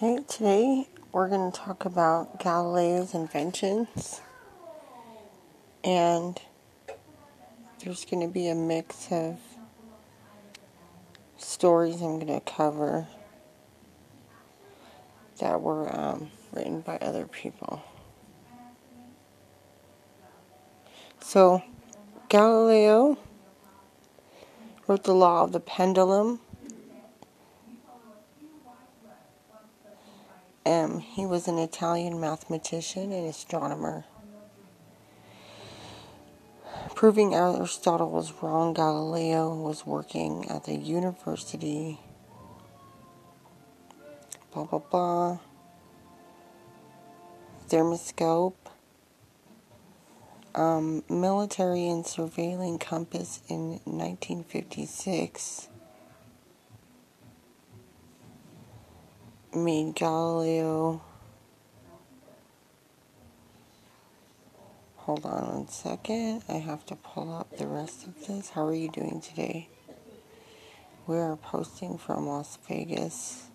Hey, today we're going to talk about Galileo's inventions, and there's going to be a mix of stories I'm going to cover that were um, written by other people. So, Galileo wrote the law of the pendulum He was an Italian mathematician and astronomer. Proving Aristotle was wrong, Galileo was working at the university. Blah blah blah. Thermoscope. Um, military and surveilling compass in 1956. Made Galileo. Hold on one second. I have to pull up the rest of this. How are you doing today? We are posting from Las Vegas.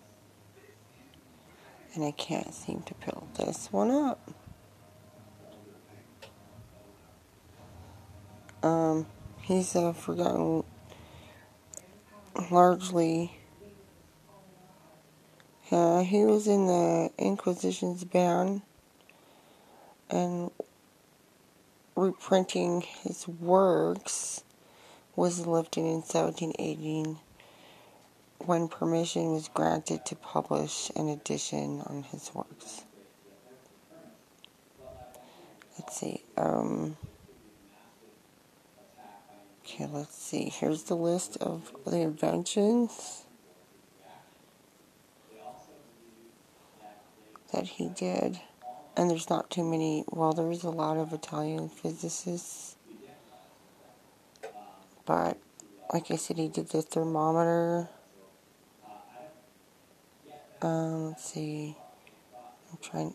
And I can't seem to build this one up. Um, he's uh, forgotten largely uh, he was in the Inquisition's ban and reprinting his works was lifted in 1718 when permission was granted to publish an edition on his works. Let's see. Um, okay, let's see. Here's the list of the inventions. That he did. And there's not too many, well, there is a lot of Italian physicists. But, like I said, he did the thermometer. Um, let's see. I'm trying,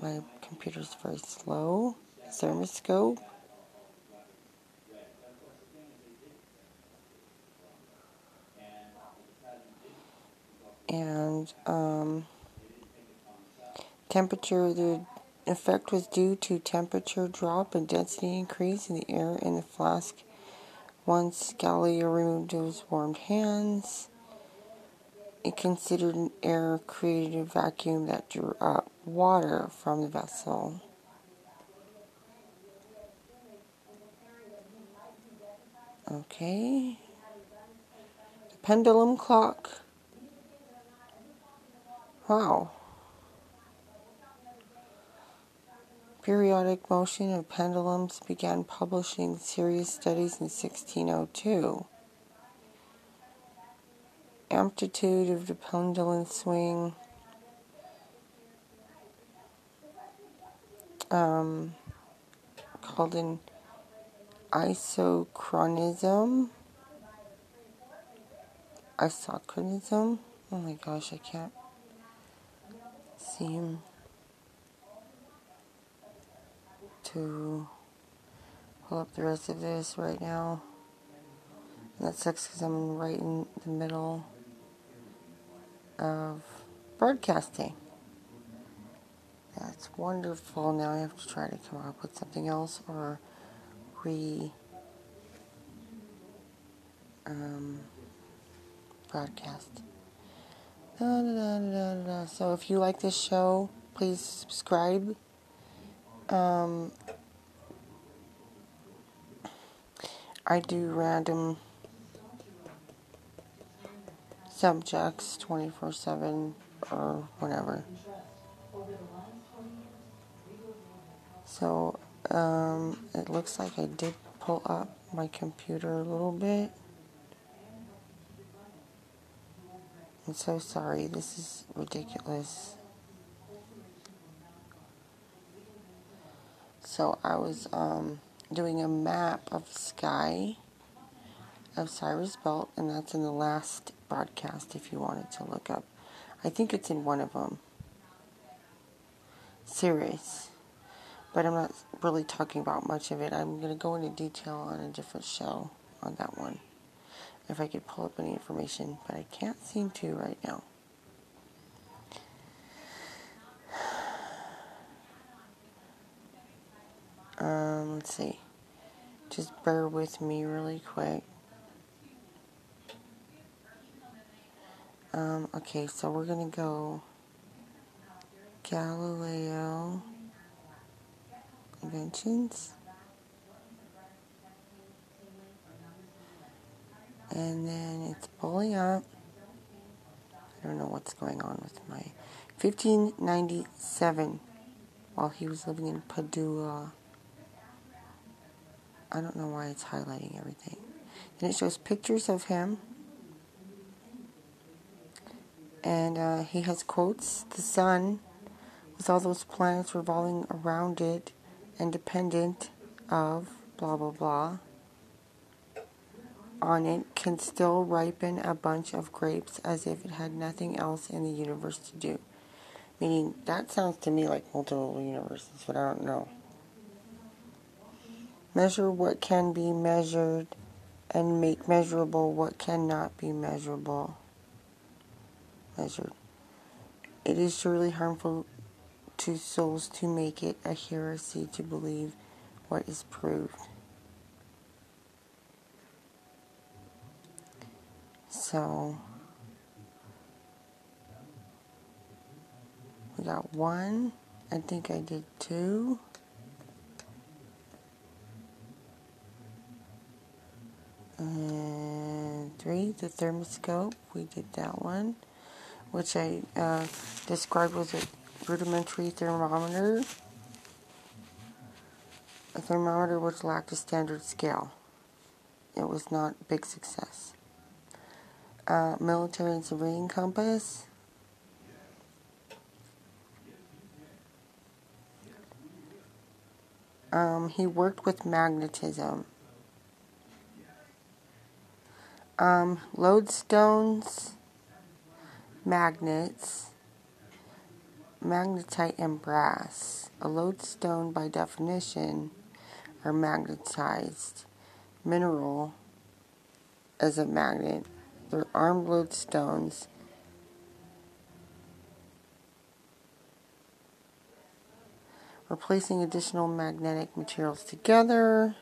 my computer's very slow. Thermoscope. And, um, Temperature, the effect was due to temperature drop and density increase in the air in the flask once Galileo removed his warmed hands. It considered an air created a vacuum that drew up water from the vessel. Okay. The pendulum clock. Wow. Periodic motion of pendulums began publishing serious studies in 1602. Amplitude of the pendulum swing. Um, called an isochronism. Isochronism. Oh my gosh, I can't seem to pull up the rest of this right now. And that sucks because I'm right in the middle of broadcasting. That's wonderful. Now I have to try to come up with something else or re um, broadcast. Da, da, da, so if you like this show, please subscribe um, I do random subjects 24 7 or whatever. So, um, it looks like I did pull up my computer a little bit. I'm so sorry, this is ridiculous. So I was um, doing a map of sky of Cyrus Belt, and that's in the last broadcast if you wanted to look up. I think it's in one of them. Series. But I'm not really talking about much of it. I'm going to go into detail on a different show on that one. If I could pull up any information, but I can't seem to right now. Let's see. Just bear with me really quick. Um, okay, so we're going to go Galileo inventions. And then it's pulling up. I don't know what's going on with my 1597 while he was living in Padua. I don't know why it's highlighting everything. And it shows pictures of him. And uh, he has quotes The sun, with all those planets revolving around it and dependent of blah blah blah on it, can still ripen a bunch of grapes as if it had nothing else in the universe to do. Meaning, that sounds to me like multiple universes, but I don't know. Measure what can be measured and make measurable what cannot be measurable. Measured. It is surely harmful to souls to make it a heresy to believe what is proved. So, we got one. I think I did two. And three, the thermoscope, we did that one, which I uh, described was a rudimentary thermometer, a thermometer which lacked a standard scale. It was not a big success. Uh, military and civilian compass. Um, he worked with magnetism um, lodestones, magnets, magnetite, and brass. A lodestone, by definition, are magnetized mineral as a magnet. They're armed lodestones. Replacing additional magnetic materials together.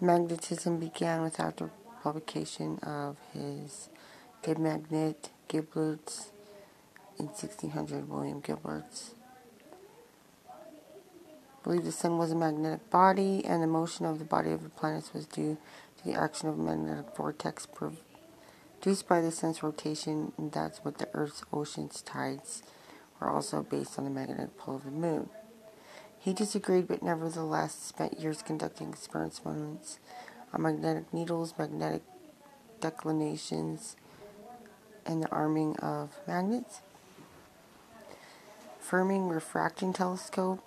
Magnetism began without the publication of his De Magnete Gilberts in 1600, William Gilberts. Believed the sun was a magnetic body, and the motion of the body of the planets was due to the action of a magnetic vortex produced by the sun's rotation, and that's what the Earth's oceans tides were also based on the magnetic pull of the moon. He disagreed, but nevertheless spent years conducting experiments magnetic needles, magnetic declinations, and the arming of magnets. Fermi refracting telescope.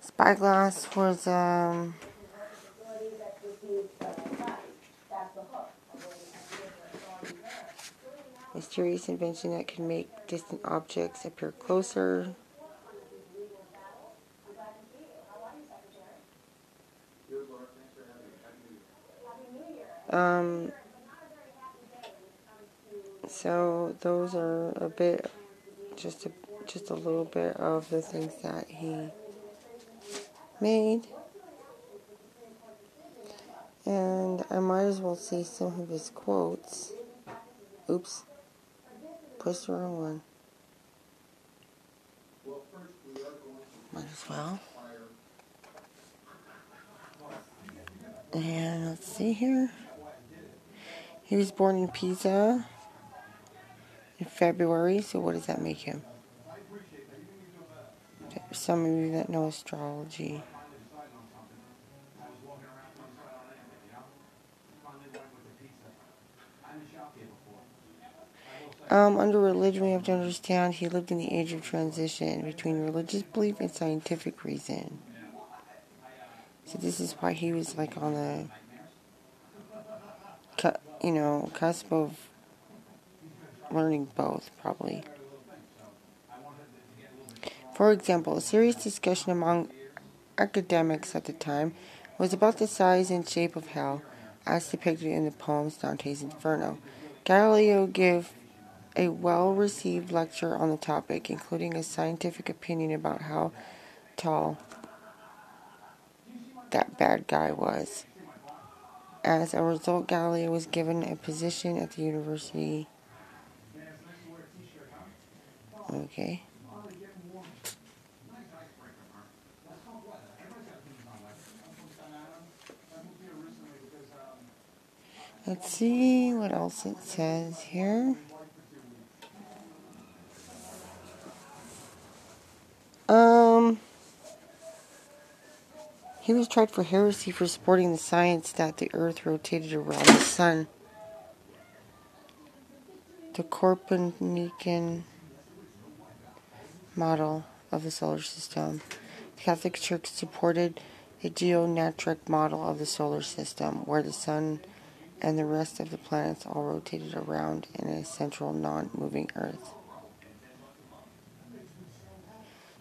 Spyglass was um, mysterious invention that can make distant objects appear closer. Um, so those are a bit, just a, just a little bit of the things that he made. And I might as well see some of his quotes. Oops. Push the wrong one. Might as well. And let's see here. He was born in Pisa in February, so what does that make him? Some of you that know astrology. Um, under religion, we have to understand he lived in the age of transition between religious belief and scientific reason. So this is why he was like on the, you know, cusp of learning both, probably. For example, a serious discussion among academics at the time was about the size and shape of hell, as depicted in the poems Dante's Inferno. Galileo gave a well received lecture on the topic, including a scientific opinion about how tall that bad guy was. As a result, Galileo was given a position at the university. Okay. Let's see what else it says here. He was tried for heresy for supporting the science that the Earth rotated around the Sun. The Copernican model of the solar system. The Catholic Church supported the geocentric model of the solar system, where the Sun and the rest of the planets all rotated around in a central non moving Earth.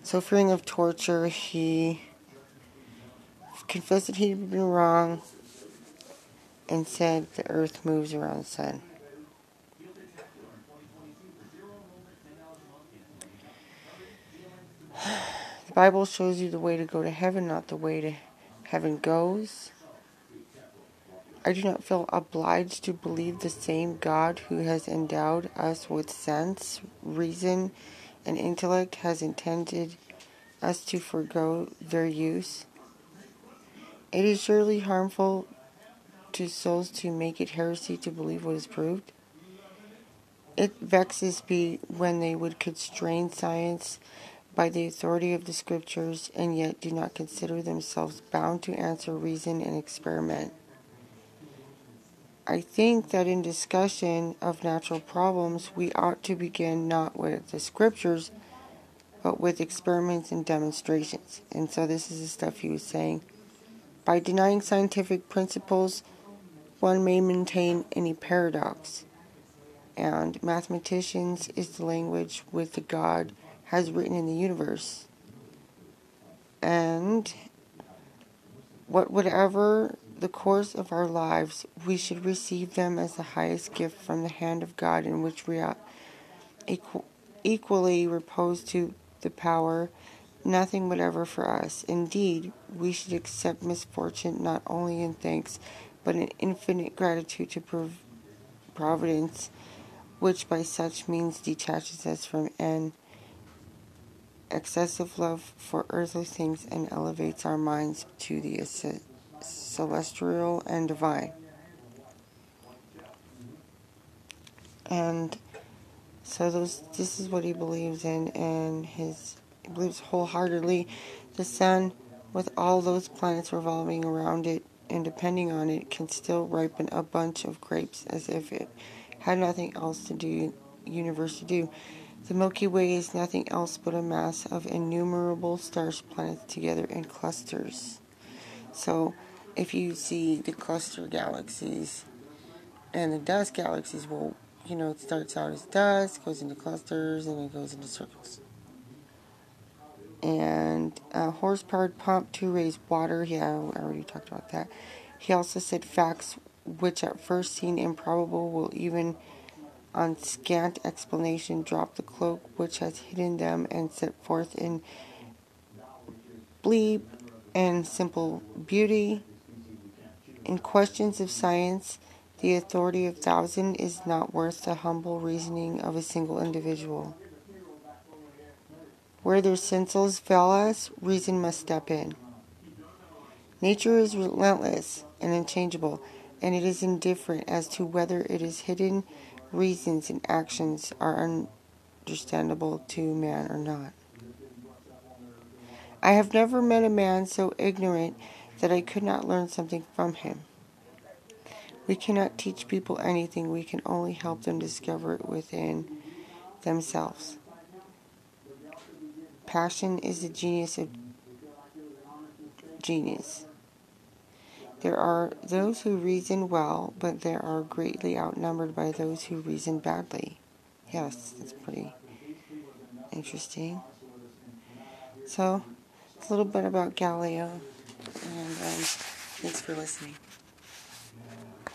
So, fearing of torture, he confessed that he'd been wrong and said the Earth moves around the Sun. The Bible shows you the way to go to heaven, not the way to heaven goes. I do not feel obliged to believe the same God who has endowed us with sense, reason, and intellect has intended us to forego their use. It is surely harmful to souls to make it heresy to believe what is proved. It vexes me when they would constrain science by the authority of the scriptures and yet do not consider themselves bound to answer reason and experiment. I think that in discussion of natural problems, we ought to begin not with the scriptures, but with experiments and demonstrations. And so this is the stuff he was saying. By denying scientific principles, one may maintain any paradox. And mathematicians is the language with the God has written in the universe. And what whatever the course of our lives, we should receive them as the highest gift from the hand of God, in which we are equal, equally repose to the power, nothing whatever for us. Indeed, we should accept misfortune not only in thanks, but in infinite gratitude to prov- providence, which by such means detaches us from an excessive love for earthly things and elevates our minds to the ascent celestial and divine. And so those this is what he believes in and his believes wholeheartedly the sun with all those planets revolving around it and depending on it can still ripen a bunch of grapes as if it had nothing else to do universe to do. The Milky Way is nothing else but a mass of innumerable stars planets together in clusters. So if you see the cluster galaxies and the dust galaxies, well, you know, it starts out as dust, goes into clusters, and it goes into circles. And a horse powered pump to raise water, yeah, I already talked about that. He also said facts which at first seem improbable will even on scant explanation drop the cloak which has hidden them and set forth in bleep and simple beauty in questions of science, the authority of thousands is not worth the humble reasoning of a single individual. Where their senses fail us, reason must step in. Nature is relentless and unchangeable, and it is indifferent as to whether it is hidden reasons and actions are understandable to man or not. I have never met a man so ignorant that I could not learn something from him. We cannot teach people anything, we can only help them discover it within themselves. Passion is the genius of genius. There are those who reason well, but they are greatly outnumbered by those who reason badly. Yes, that's pretty interesting. So, a little bit about Galileo. And um, thanks for listening.